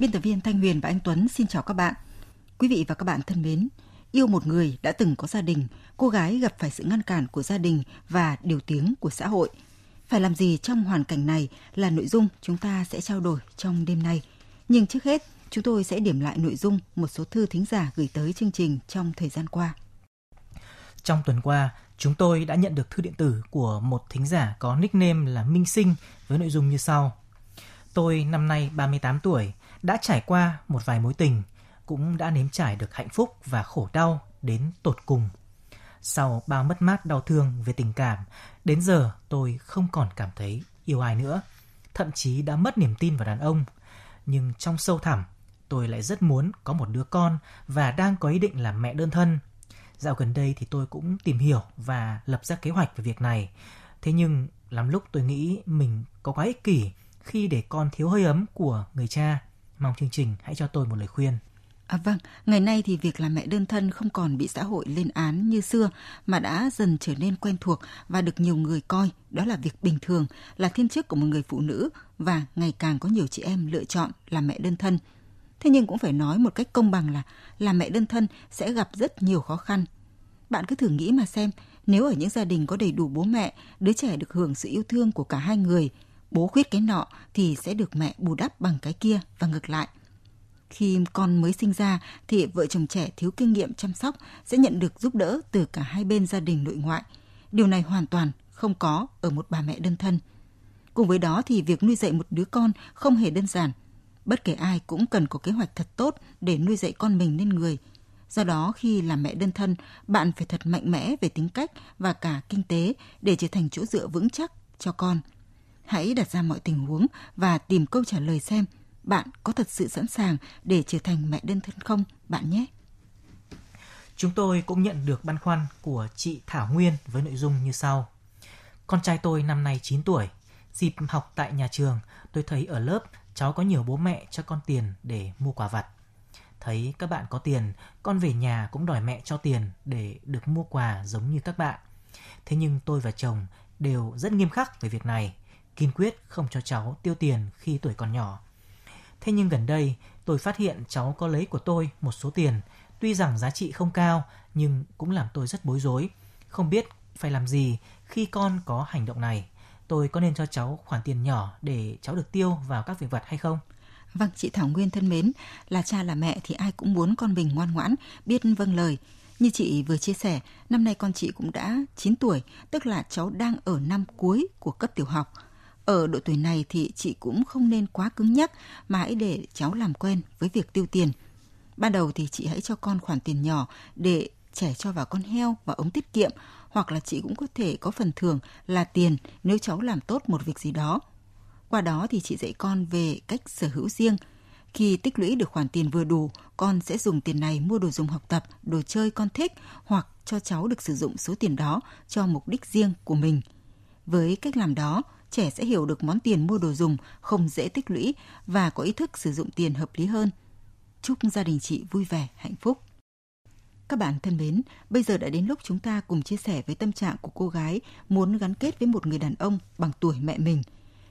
Biên tập viên Thanh Huyền và anh Tuấn xin chào các bạn. Quý vị và các bạn thân mến, yêu một người đã từng có gia đình, cô gái gặp phải sự ngăn cản của gia đình và điều tiếng của xã hội. Phải làm gì trong hoàn cảnh này là nội dung chúng ta sẽ trao đổi trong đêm nay. Nhưng trước hết, chúng tôi sẽ điểm lại nội dung một số thư thính giả gửi tới chương trình trong thời gian qua. Trong tuần qua, chúng tôi đã nhận được thư điện tử của một thính giả có nickname là Minh Sinh với nội dung như sau. Tôi năm nay 38 tuổi, đã trải qua một vài mối tình, cũng đã nếm trải được hạnh phúc và khổ đau đến tột cùng. Sau bao mất mát đau thương về tình cảm, đến giờ tôi không còn cảm thấy yêu ai nữa, thậm chí đã mất niềm tin vào đàn ông. Nhưng trong sâu thẳm, tôi lại rất muốn có một đứa con và đang có ý định làm mẹ đơn thân. Dạo gần đây thì tôi cũng tìm hiểu và lập ra kế hoạch về việc này. Thế nhưng lắm lúc tôi nghĩ mình có quá ích kỷ khi để con thiếu hơi ấm của người cha Mong chương trình hãy cho tôi một lời khuyên. À vâng, ngày nay thì việc làm mẹ đơn thân không còn bị xã hội lên án như xưa mà đã dần trở nên quen thuộc và được nhiều người coi đó là việc bình thường, là thiên chức của một người phụ nữ và ngày càng có nhiều chị em lựa chọn làm mẹ đơn thân. Thế nhưng cũng phải nói một cách công bằng là làm mẹ đơn thân sẽ gặp rất nhiều khó khăn. Bạn cứ thử nghĩ mà xem, nếu ở những gia đình có đầy đủ bố mẹ, đứa trẻ được hưởng sự yêu thương của cả hai người – bố khuyết cái nọ thì sẽ được mẹ bù đắp bằng cái kia và ngược lại. Khi con mới sinh ra thì vợ chồng trẻ thiếu kinh nghiệm chăm sóc sẽ nhận được giúp đỡ từ cả hai bên gia đình nội ngoại. Điều này hoàn toàn không có ở một bà mẹ đơn thân. Cùng với đó thì việc nuôi dạy một đứa con không hề đơn giản. Bất kể ai cũng cần có kế hoạch thật tốt để nuôi dạy con mình nên người. Do đó khi làm mẹ đơn thân, bạn phải thật mạnh mẽ về tính cách và cả kinh tế để trở thành chỗ dựa vững chắc cho con. Hãy đặt ra mọi tình huống và tìm câu trả lời xem bạn có thật sự sẵn sàng để trở thành mẹ đơn thân không bạn nhé. Chúng tôi cũng nhận được băn khoăn của chị Thảo Nguyên với nội dung như sau. Con trai tôi năm nay 9 tuổi. Dịp học tại nhà trường, tôi thấy ở lớp cháu có nhiều bố mẹ cho con tiền để mua quà vặt. Thấy các bạn có tiền, con về nhà cũng đòi mẹ cho tiền để được mua quà giống như các bạn. Thế nhưng tôi và chồng đều rất nghiêm khắc về việc này kiên quyết không cho cháu tiêu tiền khi tuổi còn nhỏ. Thế nhưng gần đây, tôi phát hiện cháu có lấy của tôi một số tiền, tuy rằng giá trị không cao nhưng cũng làm tôi rất bối rối, không biết phải làm gì khi con có hành động này. Tôi có nên cho cháu khoản tiền nhỏ để cháu được tiêu vào các việc vật hay không? Vâng, chị Thảo Nguyên thân mến, là cha là mẹ thì ai cũng muốn con mình ngoan ngoãn, biết vâng lời. Như chị vừa chia sẻ, năm nay con chị cũng đã 9 tuổi, tức là cháu đang ở năm cuối của cấp tiểu học. Ở độ tuổi này thì chị cũng không nên quá cứng nhắc mà hãy để cháu làm quen với việc tiêu tiền. Ban đầu thì chị hãy cho con khoản tiền nhỏ để trẻ cho vào con heo và ống tiết kiệm hoặc là chị cũng có thể có phần thưởng là tiền nếu cháu làm tốt một việc gì đó. Qua đó thì chị dạy con về cách sở hữu riêng. Khi tích lũy được khoản tiền vừa đủ, con sẽ dùng tiền này mua đồ dùng học tập, đồ chơi con thích hoặc cho cháu được sử dụng số tiền đó cho mục đích riêng của mình. Với cách làm đó, trẻ sẽ hiểu được món tiền mua đồ dùng không dễ tích lũy và có ý thức sử dụng tiền hợp lý hơn. Chúc gia đình chị vui vẻ, hạnh phúc. Các bạn thân mến, bây giờ đã đến lúc chúng ta cùng chia sẻ với tâm trạng của cô gái muốn gắn kết với một người đàn ông bằng tuổi mẹ mình.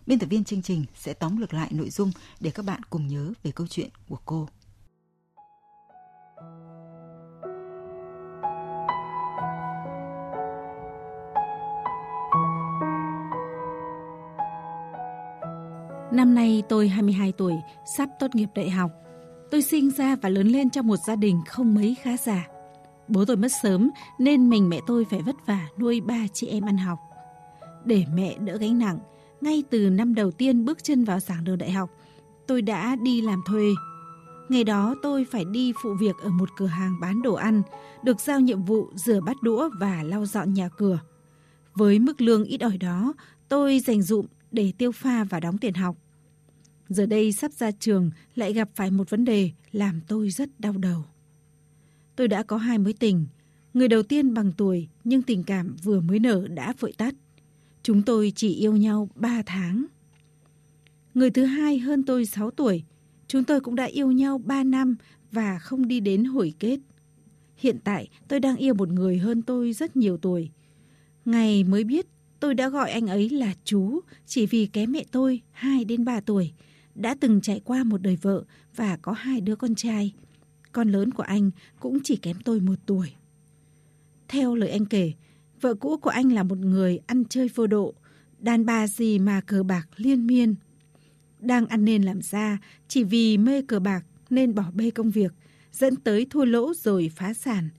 Biên tập viên chương trình sẽ tóm lược lại nội dung để các bạn cùng nhớ về câu chuyện của cô. Năm nay tôi 22 tuổi, sắp tốt nghiệp đại học. Tôi sinh ra và lớn lên trong một gia đình không mấy khá giả. Bố tôi mất sớm nên mình mẹ tôi phải vất vả nuôi ba chị em ăn học. Để mẹ đỡ gánh nặng, ngay từ năm đầu tiên bước chân vào giảng đường đại học, tôi đã đi làm thuê. Ngày đó tôi phải đi phụ việc ở một cửa hàng bán đồ ăn, được giao nhiệm vụ rửa bát đũa và lau dọn nhà cửa. Với mức lương ít ỏi đó, tôi dành dụm để tiêu pha và đóng tiền học. Giờ đây sắp ra trường, lại gặp phải một vấn đề làm tôi rất đau đầu. Tôi đã có hai mối tình. Người đầu tiên bằng tuổi nhưng tình cảm vừa mới nở đã vội tắt. Chúng tôi chỉ yêu nhau 3 tháng. Người thứ hai hơn tôi 6 tuổi. Chúng tôi cũng đã yêu nhau 3 năm và không đi đến hồi kết. Hiện tại tôi đang yêu một người hơn tôi rất nhiều tuổi. Ngày mới biết tôi đã gọi anh ấy là chú, chỉ vì kém mẹ tôi 2 đến 3 tuổi. Đã từng trải qua một đời vợ và có hai đứa con trai. Con lớn của anh cũng chỉ kém tôi một tuổi. Theo lời anh kể, vợ cũ của anh là một người ăn chơi vô độ, đàn bà gì mà cờ bạc liên miên. Đang ăn nên làm ra chỉ vì mê cờ bạc nên bỏ bê công việc, dẫn tới thua lỗ rồi phá sản.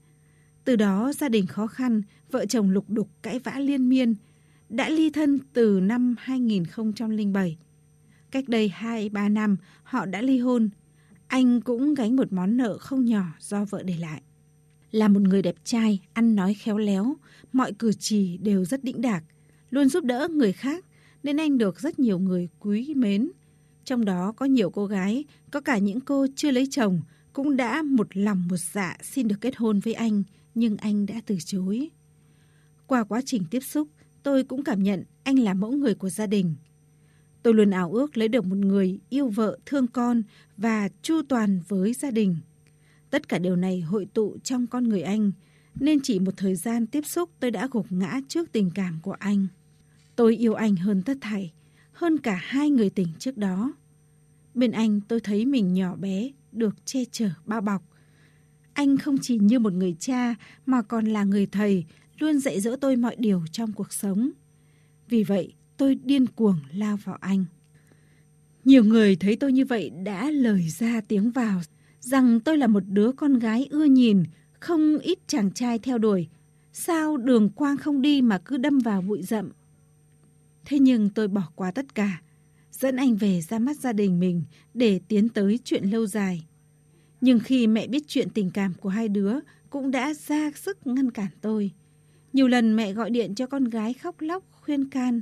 Từ đó gia đình khó khăn, vợ chồng lục đục cãi vã liên miên, đã ly thân từ năm 2007. Cách đây 2-3 năm, họ đã ly hôn. Anh cũng gánh một món nợ không nhỏ do vợ để lại. Là một người đẹp trai, ăn nói khéo léo, mọi cử chỉ đều rất đĩnh đạc, luôn giúp đỡ người khác, nên anh được rất nhiều người quý mến. Trong đó có nhiều cô gái, có cả những cô chưa lấy chồng, cũng đã một lòng một dạ xin được kết hôn với anh, nhưng anh đã từ chối. Qua quá trình tiếp xúc, tôi cũng cảm nhận anh là mẫu người của gia đình. Tôi luôn ảo ước lấy được một người yêu vợ, thương con và chu toàn với gia đình. Tất cả điều này hội tụ trong con người anh, nên chỉ một thời gian tiếp xúc tôi đã gục ngã trước tình cảm của anh. Tôi yêu anh hơn tất thảy, hơn cả hai người tình trước đó. Bên anh tôi thấy mình nhỏ bé, được che chở bao bọc. Anh không chỉ như một người cha mà còn là người thầy, luôn dạy dỗ tôi mọi điều trong cuộc sống. Vì vậy, tôi điên cuồng lao vào anh. Nhiều người thấy tôi như vậy đã lời ra tiếng vào rằng tôi là một đứa con gái ưa nhìn, không ít chàng trai theo đuổi. Sao đường quang không đi mà cứ đâm vào bụi rậm? Thế nhưng tôi bỏ qua tất cả, dẫn anh về ra mắt gia đình mình để tiến tới chuyện lâu dài. Nhưng khi mẹ biết chuyện tình cảm của hai đứa cũng đã ra sức ngăn cản tôi. Nhiều lần mẹ gọi điện cho con gái khóc lóc khuyên can,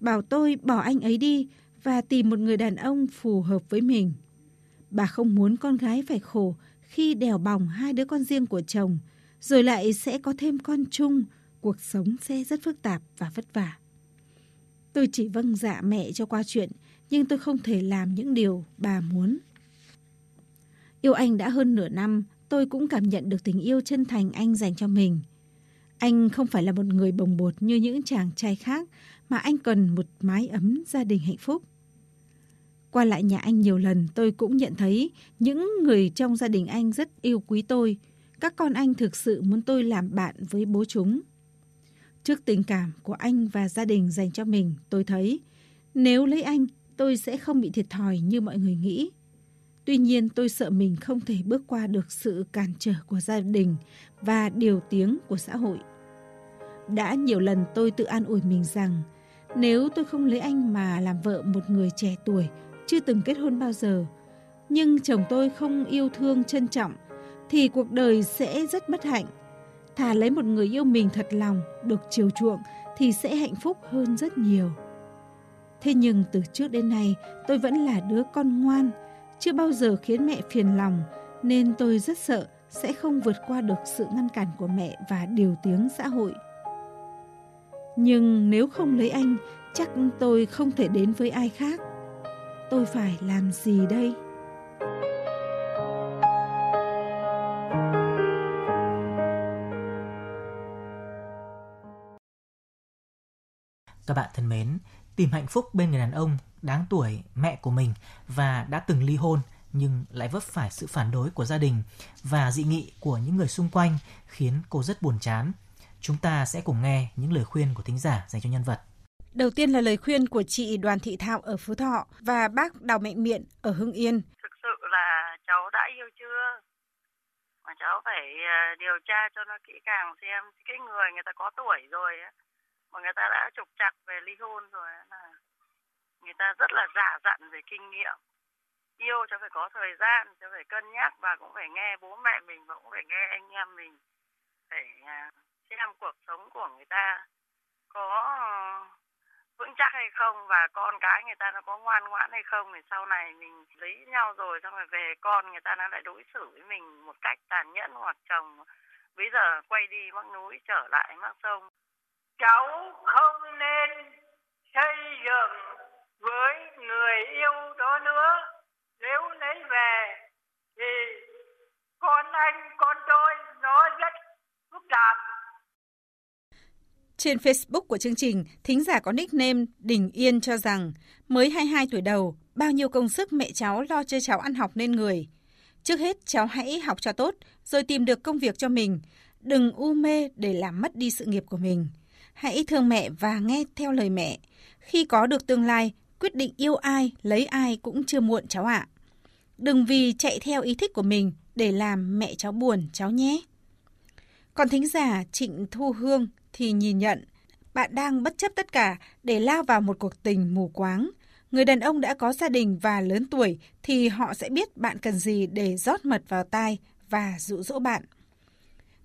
bảo tôi bỏ anh ấy đi và tìm một người đàn ông phù hợp với mình. Bà không muốn con gái phải khổ khi đèo bòng hai đứa con riêng của chồng, rồi lại sẽ có thêm con chung, cuộc sống sẽ rất phức tạp và vất vả. Tôi chỉ vâng dạ mẹ cho qua chuyện, nhưng tôi không thể làm những điều bà muốn. Yêu anh đã hơn nửa năm, tôi cũng cảm nhận được tình yêu chân thành anh dành cho mình. Anh không phải là một người bồng bột như những chàng trai khác, mà anh cần một mái ấm gia đình hạnh phúc. Qua lại nhà anh nhiều lần tôi cũng nhận thấy những người trong gia đình anh rất yêu quý tôi. Các con anh thực sự muốn tôi làm bạn với bố chúng. Trước tình cảm của anh và gia đình dành cho mình, tôi thấy nếu lấy anh, tôi sẽ không bị thiệt thòi như mọi người nghĩ. Tuy nhiên tôi sợ mình không thể bước qua được sự cản trở của gia đình và điều tiếng của xã hội. Đã nhiều lần tôi tự an ủi mình rằng nếu tôi không lấy anh mà làm vợ một người trẻ tuổi, chưa từng kết hôn bao giờ, nhưng chồng tôi không yêu thương trân trọng, thì cuộc đời sẽ rất bất hạnh. Thà lấy một người yêu mình thật lòng, được chiều chuộng thì sẽ hạnh phúc hơn rất nhiều. Thế nhưng từ trước đến nay tôi vẫn là đứa con ngoan, chưa bao giờ khiến mẹ phiền lòng nên tôi rất sợ sẽ không vượt qua được sự ngăn cản của mẹ và điều tiếng xã hội. Nhưng nếu không lấy anh, chắc tôi không thể đến với ai khác. Tôi phải làm gì đây? Các bạn thân mến, tìm hạnh phúc bên người đàn ông đáng tuổi mẹ của mình và đã từng ly hôn nhưng lại vấp phải sự phản đối của gia đình và dị nghị của những người xung quanh khiến cô rất buồn chán. Chúng ta sẽ cùng nghe những lời khuyên của thính giả dành cho nhân vật. Đầu tiên là lời khuyên của chị Đoàn Thị Thạo ở Phú Thọ và bác Đào Mạnh Miện ở Hưng Yên. Thực sự là cháu đã yêu chưa? Mà cháu phải ờ, điều tra cho nó kỹ càng xem cái người người ta có tuổi rồi mà người ta đã trục trặc về ly hôn rồi là người ta rất là giả dặn về kinh nghiệm yêu cho phải có thời gian cho phải cân nhắc và cũng phải nghe bố mẹ mình và cũng phải nghe anh em mình phải xem cuộc sống của người ta có vững chắc hay không và con cái người ta nó có ngoan ngoãn hay không thì sau này mình lấy nhau rồi xong rồi về con người ta nó lại đối xử với mình một cách tàn nhẫn hoặc chồng bây giờ quay đi mắc núi trở lại mắc sông. Cháu không nên xây dựng với người yêu đó nữa. Nếu lấy về thì con anh, con tôi nó rất phức tạp trên Facebook của chương trình, thính giả có nickname Đình Yên cho rằng mới 22 tuổi đầu, bao nhiêu công sức mẹ cháu lo cho cháu ăn học nên người. Trước hết cháu hãy học cho tốt, rồi tìm được công việc cho mình. Đừng u mê để làm mất đi sự nghiệp của mình. Hãy thương mẹ và nghe theo lời mẹ. Khi có được tương lai, quyết định yêu ai, lấy ai cũng chưa muộn cháu ạ. Đừng vì chạy theo ý thích của mình để làm mẹ cháu buồn cháu nhé. Còn thính giả Trịnh Thu Hương thì nhìn nhận, bạn đang bất chấp tất cả để lao vào một cuộc tình mù quáng. Người đàn ông đã có gia đình và lớn tuổi thì họ sẽ biết bạn cần gì để rót mật vào tai và dụ dỗ bạn.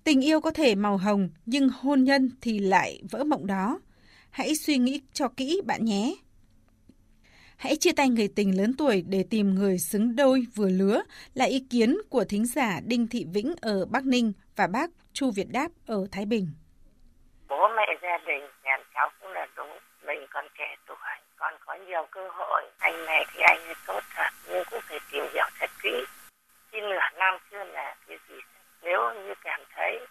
Tình yêu có thể màu hồng nhưng hôn nhân thì lại vỡ mộng đó. Hãy suy nghĩ cho kỹ bạn nhé. Hãy chia tay người tình lớn tuổi để tìm người xứng đôi vừa lứa là ý kiến của thính giả Đinh Thị Vĩnh ở Bắc Ninh và bác Chu Việt Đáp ở Thái Bình bố mẹ gia đình, nhà cháu cũng là đúng. Mình còn trẻ tuổi, còn có nhiều cơ hội. Anh này thì anh ấy tốt thật nhưng cũng phải tìm hiểu thật kỹ khi nửa năm chưa là cái gì nếu như cảm thấy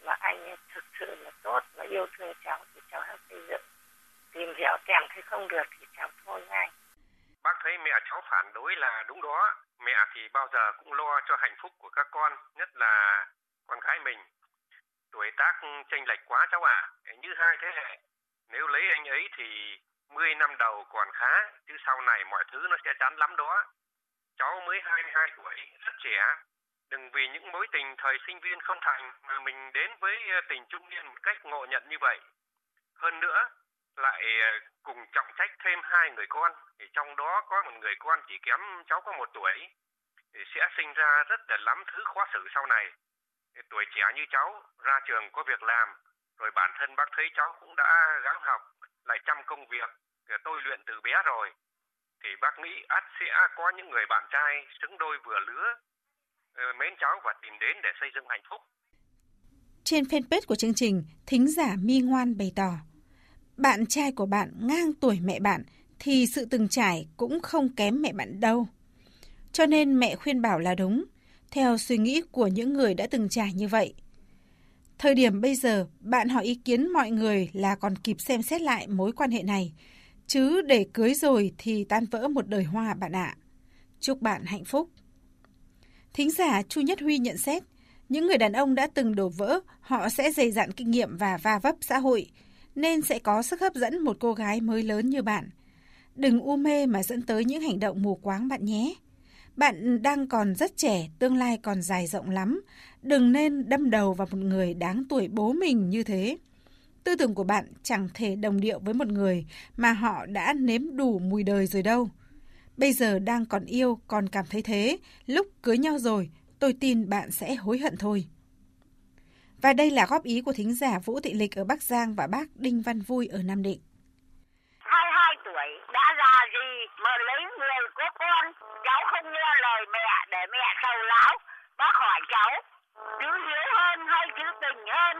mà anh ấy thực sự là tốt và yêu thương cháu thì cháu hãy xây dựng tìm hiểu kèm thấy không được thì cháu thôi ngay bác thấy mẹ cháu phản đối là đúng đó mẹ thì bao giờ cũng lo cho hạnh phúc của các con nhất là con gái mình tuổi tác chênh lệch quá cháu ạ à. như hai thế hệ nếu lấy anh ấy thì 10 năm chứ sau này mọi thứ nó sẽ chán lắm đó. Cháu mới 22 tuổi, rất trẻ. Đừng vì những mối tình thời sinh viên không thành mà mình đến với ờ, tình trung niên một cách ngộ nhận như vậy. Hơn nữa, lại ờ, cùng trọng trách thêm hai người con. Thì trong đó có một người con chỉ kém cháu có một tuổi. Thì sẽ sinh ra rất là lắm thứ khó xử sau này. Tuổi trẻ như cháu, ra trường có việc làm, rồi bản thân bác thấy cháu cũng đã gắng học, lại chăm công việc tôi luyện từ bé rồi thì bác nghĩ ắt sẽ có những người bạn trai xứng đôi vừa lứa ờ, mến cháu và tìm đến để xây dựng hạnh phúc. Trên fanpage của chương trình, thính giả Mi Ngoan bày tỏ, bạn trai của bạn ngang tuổi mẹ bạn thì sự từng trải cũng không kém mẹ bạn đâu. Cho nên mẹ khuyên bảo là đúng, theo suy nghĩ của những người đã từng trải như vậy. Thời điểm bây giờ, bạn hỏi ý kiến mọi người là còn kịp xem xét lại mối quan hệ này, chứ để cưới rồi thì tan vỡ một đời hoa bạn ạ. Chúc bạn hạnh phúc. Thính giả Chu Nhất Huy nhận xét, những người đàn ông đã từng đổ vỡ, họ sẽ dày dặn kinh nghiệm và va vấp xã hội, nên sẽ có sức hấp dẫn một cô gái mới lớn như bạn. Đừng u mê mà dẫn tới những hành động mù quáng bạn nhé. Bạn đang còn rất trẻ, tương lai còn dài rộng lắm. Đừng nên đâm đầu vào một người đáng tuổi bố mình như thế. Tư tưởng của bạn chẳng thể đồng điệu với một người mà họ đã nếm đủ mùi đời rồi đâu. Bây giờ đang còn yêu, còn cảm thấy thế. Lúc cưới nhau rồi, tôi tin bạn sẽ hối hận thôi. Và đây là góp ý của thính giả Vũ Thị Lịch ở Bắc Giang và bác Đinh Văn Vui ở Nam Định. 22 tuổi đã già gì mà lấy người của con cháu không nghe lời mẹ để mẹ sầu lão bác hỏi cháu chữ hiếu hơn hay chữ tình hơn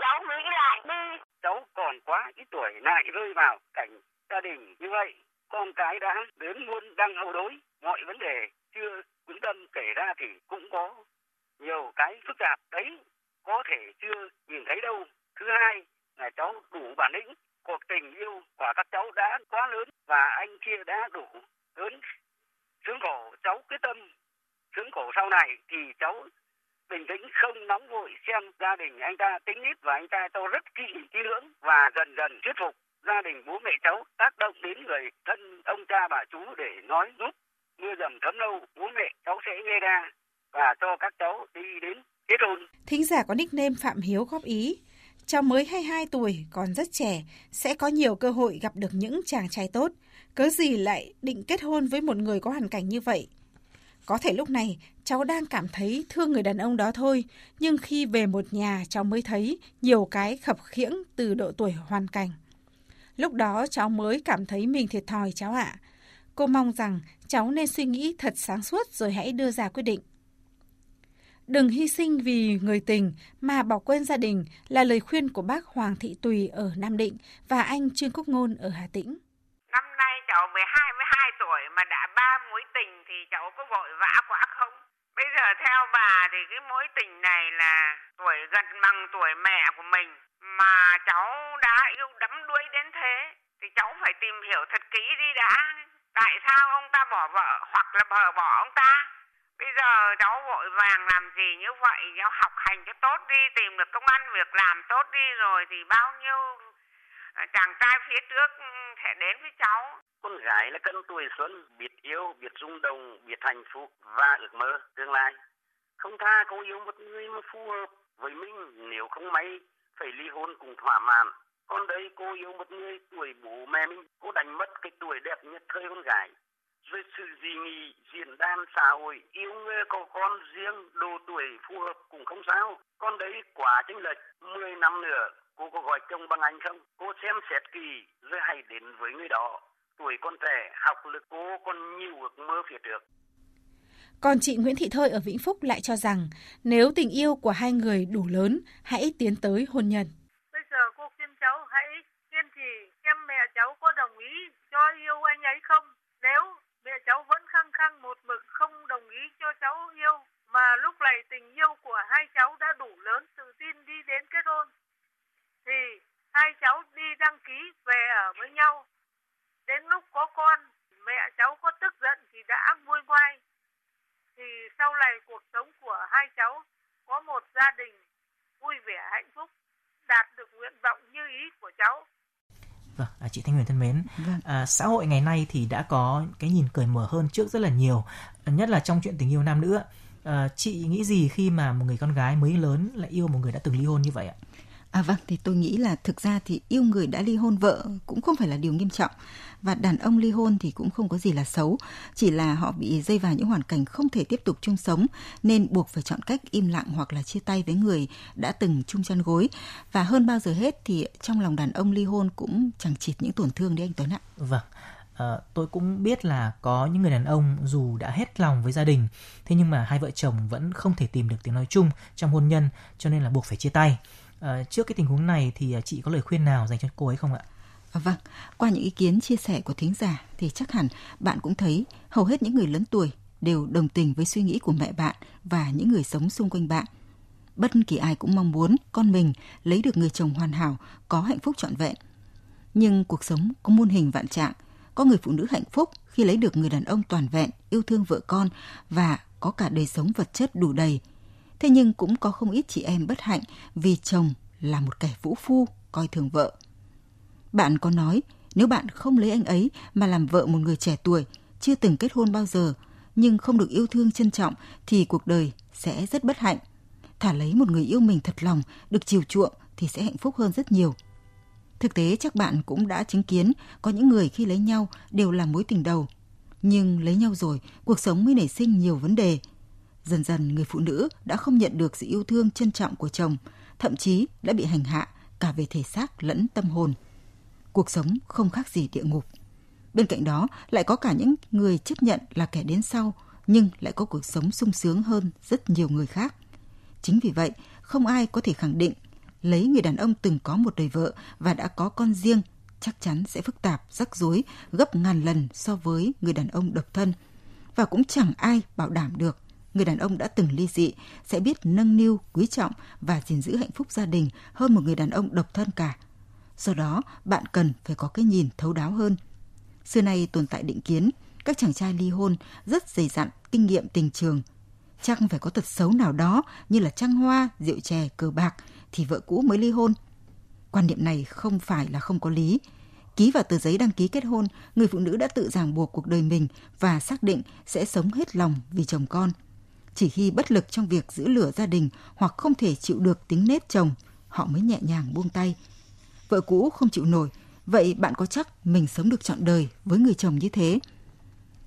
cháu nghĩ lại đi cháu còn quá ít tuổi lại rơi vào cảnh gia đình như vậy. Con cái đã đến muôn đang hầu đối, mọi vấn đề chưa vững tâm kể ra thì cũng có nhiều cái phức tạp đấy, có thể chưa nhìn thấy đâu. Thứ hai là cháu đủ bản lĩnh, cuộc tình yêu của các cháu đã quá lớn và anh kia đã đủ lớn. Sướng khổ, cháu quyết tâm sướng khổ sau này thì cháu bình tĩnh không nóng vội xem gia đình anh ta tính ít và anh ta cho rất kỹ kỹ lưỡng và dần dần thuyết phục gia đình bố mẹ cháu tác động đến người thân ông cha bà chú để nói giúp mưa dầm thấm lâu bố mẹ cháu sẽ nghe ra và cho các cháu đi đến kết hôn. Thính giả có nickname Phạm Hiếu góp ý Cháu mới 22 tuổi, còn rất trẻ, sẽ có nhiều cơ hội gặp được những chàng trai tốt. Cớ gì lại định kết hôn với một người có hoàn cảnh như vậy? Có thể lúc này cháu đang cảm thấy thương người đàn ông đó thôi, nhưng khi về một nhà cháu mới thấy nhiều cái khập khiễng từ độ tuổi hoàn cảnh. Lúc đó cháu mới cảm thấy mình thiệt thòi cháu ạ. Cô mong rằng cháu nên suy nghĩ thật sáng suốt rồi hãy đưa ra quyết định. Đừng hy sinh vì người tình mà bỏ quên gia đình là lời khuyên của bác Hoàng Thị Tùy ở Nam Định và anh Trương Quốc Ngôn ở Hà Tĩnh. Năm nay cháu mới 22 tuổi mà đã ba mối tình thì cháu có vội vã quá? Bây giờ theo bà thì cái mối tình này là tuổi gần bằng tuổi mẹ của mình mà cháu đã yêu đắm đuối đến thế thì cháu phải tìm hiểu thật kỹ đi đã. Tại sao ông ta bỏ vợ hoặc là vợ bỏ ông ta? Bây giờ cháu vội vàng làm gì như vậy, cháu học hành cho tốt đi, tìm được công ăn việc làm tốt đi rồi thì bao nhiêu ờ, chàng trai phía trước sẽ đến với cháu. Con gái là cân tuổi xuân, biết yêu, biết rung động, biết hạnh phúc và ước mơ tương lai. Không tha cô yêu một người mà phù hợp với mình. Nếu không may phải ly hôn cùng thỏa mãn. Còn đây cô yêu một người tuổi bố mẹ mình, cô đánh mất cái tuổi đẹp nhất thời con gái. Rồi sự gì nghị diễn đàn xã hội yêu người có con riêng độ tuổi phù hợp cũng không sao. Con đấy quá chênh lệch 10 năm nữa cô có gọi chồng bằng anh không? Cô xem xét kỳ rồi hãy đến với người đó tuổi con trẻ học lực cô còn nhiều ước mơ phía trước còn chị Nguyễn Thị Thơi ở Vĩnh Phúc lại cho rằng nếu tình yêu của hai người đủ lớn, hãy tiến tới hôn nhân. Bây giờ cô khuyên cháu hãy kiên trì xem mẹ cháu có đồng ý cho yêu anh ấy không. Nếu mẹ cháu vẫn khăng khăng một mực không đồng ý cho cháu yêu mà lúc này tình yêu của hai cháu đã đủ lớn tự tin đi đến kết hôn thì hai cháu đi đăng ký về ở với nhau đến lúc có con mẹ cháu có tức giận thì đã nguôi ngoai thì sau này cuộc sống của hai cháu có một gia đình vui vẻ hạnh phúc đạt được nguyện vọng như ý của cháu Vâng, à, chị Thanh Huyền thân mến, vâng. à, xã hội ngày nay thì đã có cái nhìn cởi mở hơn trước rất là nhiều, nhất là trong chuyện tình yêu nam nữ. À, chị nghĩ gì khi mà một người con gái mới lớn lại yêu một người đã từng ly hôn như vậy ạ? À vâng, thì tôi nghĩ là thực ra thì yêu người đã ly hôn vợ cũng không phải là điều nghiêm trọng và đàn ông ly hôn thì cũng không có gì là xấu, chỉ là họ bị dây vào những hoàn cảnh không thể tiếp tục chung sống nên buộc phải chọn cách im lặng hoặc là chia tay với người đã từng chung chăn gối. Và hơn bao giờ hết thì trong lòng đàn ông ly hôn cũng chẳng chịt những tổn thương đấy anh Tuấn ạ. Vâng. À, tôi cũng biết là có những người đàn ông dù đã hết lòng với gia đình thế nhưng mà hai vợ chồng vẫn không thể tìm được tiếng nói chung trong hôn nhân cho nên là buộc phải chia tay à, trước cái tình huống này thì ờ, chị có lời khuyên nào dành cho cô ấy không ạ À, vâng, qua những ý kiến chia sẻ của thính giả thì chắc hẳn bạn cũng thấy hầu hết những người lớn tuổi đều đồng tình với suy nghĩ của mẹ bạn và những người sống xung quanh bạn. Bất kỳ ai cũng mong muốn con mình lấy được người chồng hoàn hảo, có hạnh phúc trọn vẹn. Nhưng cuộc sống có muôn hình vạn trạng, có người phụ nữ hạnh phúc khi lấy được người đàn ông toàn vẹn, yêu thương vợ con và có cả đời sống vật chất đủ đầy. Thế nhưng cũng có không ít chị em bất hạnh vì chồng là một kẻ vũ phu, coi thường vợ. Bạn có nói nếu bạn không lấy anh ấy mà làm vợ một người trẻ tuổi, chưa từng kết hôn bao giờ, nhưng không được yêu thương trân trọng thì cuộc đời sẽ rất bất hạnh. Thả lấy một người yêu mình thật lòng, được chiều chuộng thì sẽ hạnh phúc hơn rất nhiều. Thực tế chắc bạn cũng đã chứng kiến có những người khi lấy nhau đều là mối tình đầu. Nhưng lấy nhau rồi, cuộc sống mới nảy sinh nhiều vấn đề. Dần dần người phụ nữ đã không nhận được sự yêu thương trân trọng của chồng, thậm chí đã bị hành hạ cả về thể xác lẫn tâm hồn cuộc sống không khác gì địa ngục. Bên cạnh đó lại có cả những người chấp nhận là kẻ đến sau nhưng lại có cuộc sống sung sướng hơn rất nhiều người khác. Chính vì vậy, không ai có thể khẳng định lấy người đàn ông từng có một đời vợ và đã có con riêng chắc chắn sẽ phức tạp, rắc rối gấp ngàn lần so với người đàn ông độc thân. Và cũng chẳng ai bảo đảm được người đàn ông đã từng ly dị sẽ biết nâng niu, quý trọng và gìn giữ hạnh phúc gia đình hơn một người đàn ông độc thân cả do đó bạn cần phải có cái nhìn thấu đáo hơn. Xưa nay tồn tại định kiến, các chàng trai ly hôn rất dày dặn kinh nghiệm tình trường. Chắc phải có tật xấu nào đó như là trăng hoa, rượu chè, cờ bạc thì vợ cũ mới ly hôn. Quan niệm này không phải là không có lý. Ký vào tờ giấy đăng ký kết hôn, người phụ nữ đã tự ràng buộc cuộc đời mình và xác định sẽ sống hết lòng vì chồng con. Chỉ khi bất lực trong việc giữ lửa gia đình hoặc không thể chịu được tính nết chồng, họ mới nhẹ nhàng buông tay vợ cũ không chịu nổi, vậy bạn có chắc mình sống được trọn đời với người chồng như thế?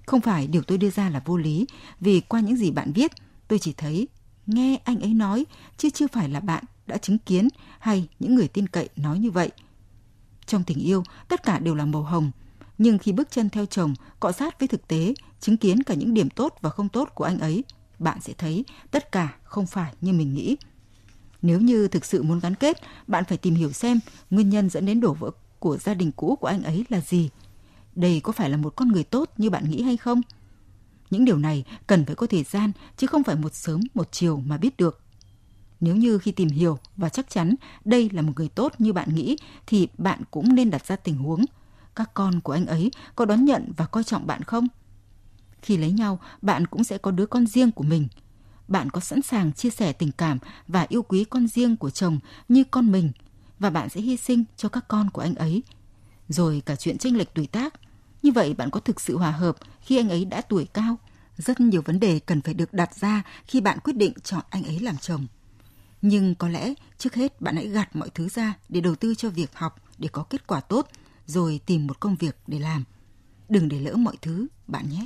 Không phải điều tôi đưa ra là vô lý, vì qua những gì bạn viết, tôi chỉ thấy nghe anh ấy nói, chứ chưa phải là bạn đã chứng kiến hay những người tin cậy nói như vậy. Trong tình yêu, tất cả đều là màu hồng, nhưng khi bước chân theo chồng, cọ sát với thực tế, chứng kiến cả những điểm tốt và không tốt của anh ấy, bạn sẽ thấy tất cả không phải như mình nghĩ. Nếu như thực sự muốn gắn kết, bạn phải tìm hiểu xem nguyên nhân dẫn đến đổ vỡ của gia đình cũ của anh ấy là gì. Đây có phải là một con người tốt như bạn nghĩ hay không? Những điều này cần phải có thời gian chứ không phải một sớm một chiều mà biết được. Nếu như khi tìm hiểu và chắc chắn đây là một người tốt như bạn nghĩ thì bạn cũng nên đặt ra tình huống các con của anh ấy có đón nhận và coi trọng bạn không? Khi lấy nhau, bạn cũng sẽ có đứa con riêng của mình. Bạn có sẵn sàng chia sẻ tình cảm và yêu quý con riêng của chồng như con mình và bạn sẽ hy sinh cho các con của anh ấy. Rồi cả chuyện tranh lệch tuổi tác. Như vậy bạn có thực sự hòa hợp khi anh ấy đã tuổi cao? Rất nhiều vấn đề cần phải được đặt ra khi bạn quyết định chọn anh ấy làm chồng. Nhưng có lẽ trước hết bạn hãy gạt mọi thứ ra để đầu tư cho việc học để có kết quả tốt, rồi tìm một công việc để làm. Đừng để lỡ mọi thứ, bạn nhé.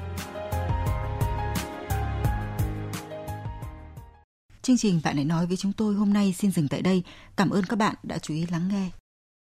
Chương trình Bạn hãy nói với chúng tôi hôm nay xin dừng tại đây. Cảm ơn các bạn đã chú ý lắng nghe.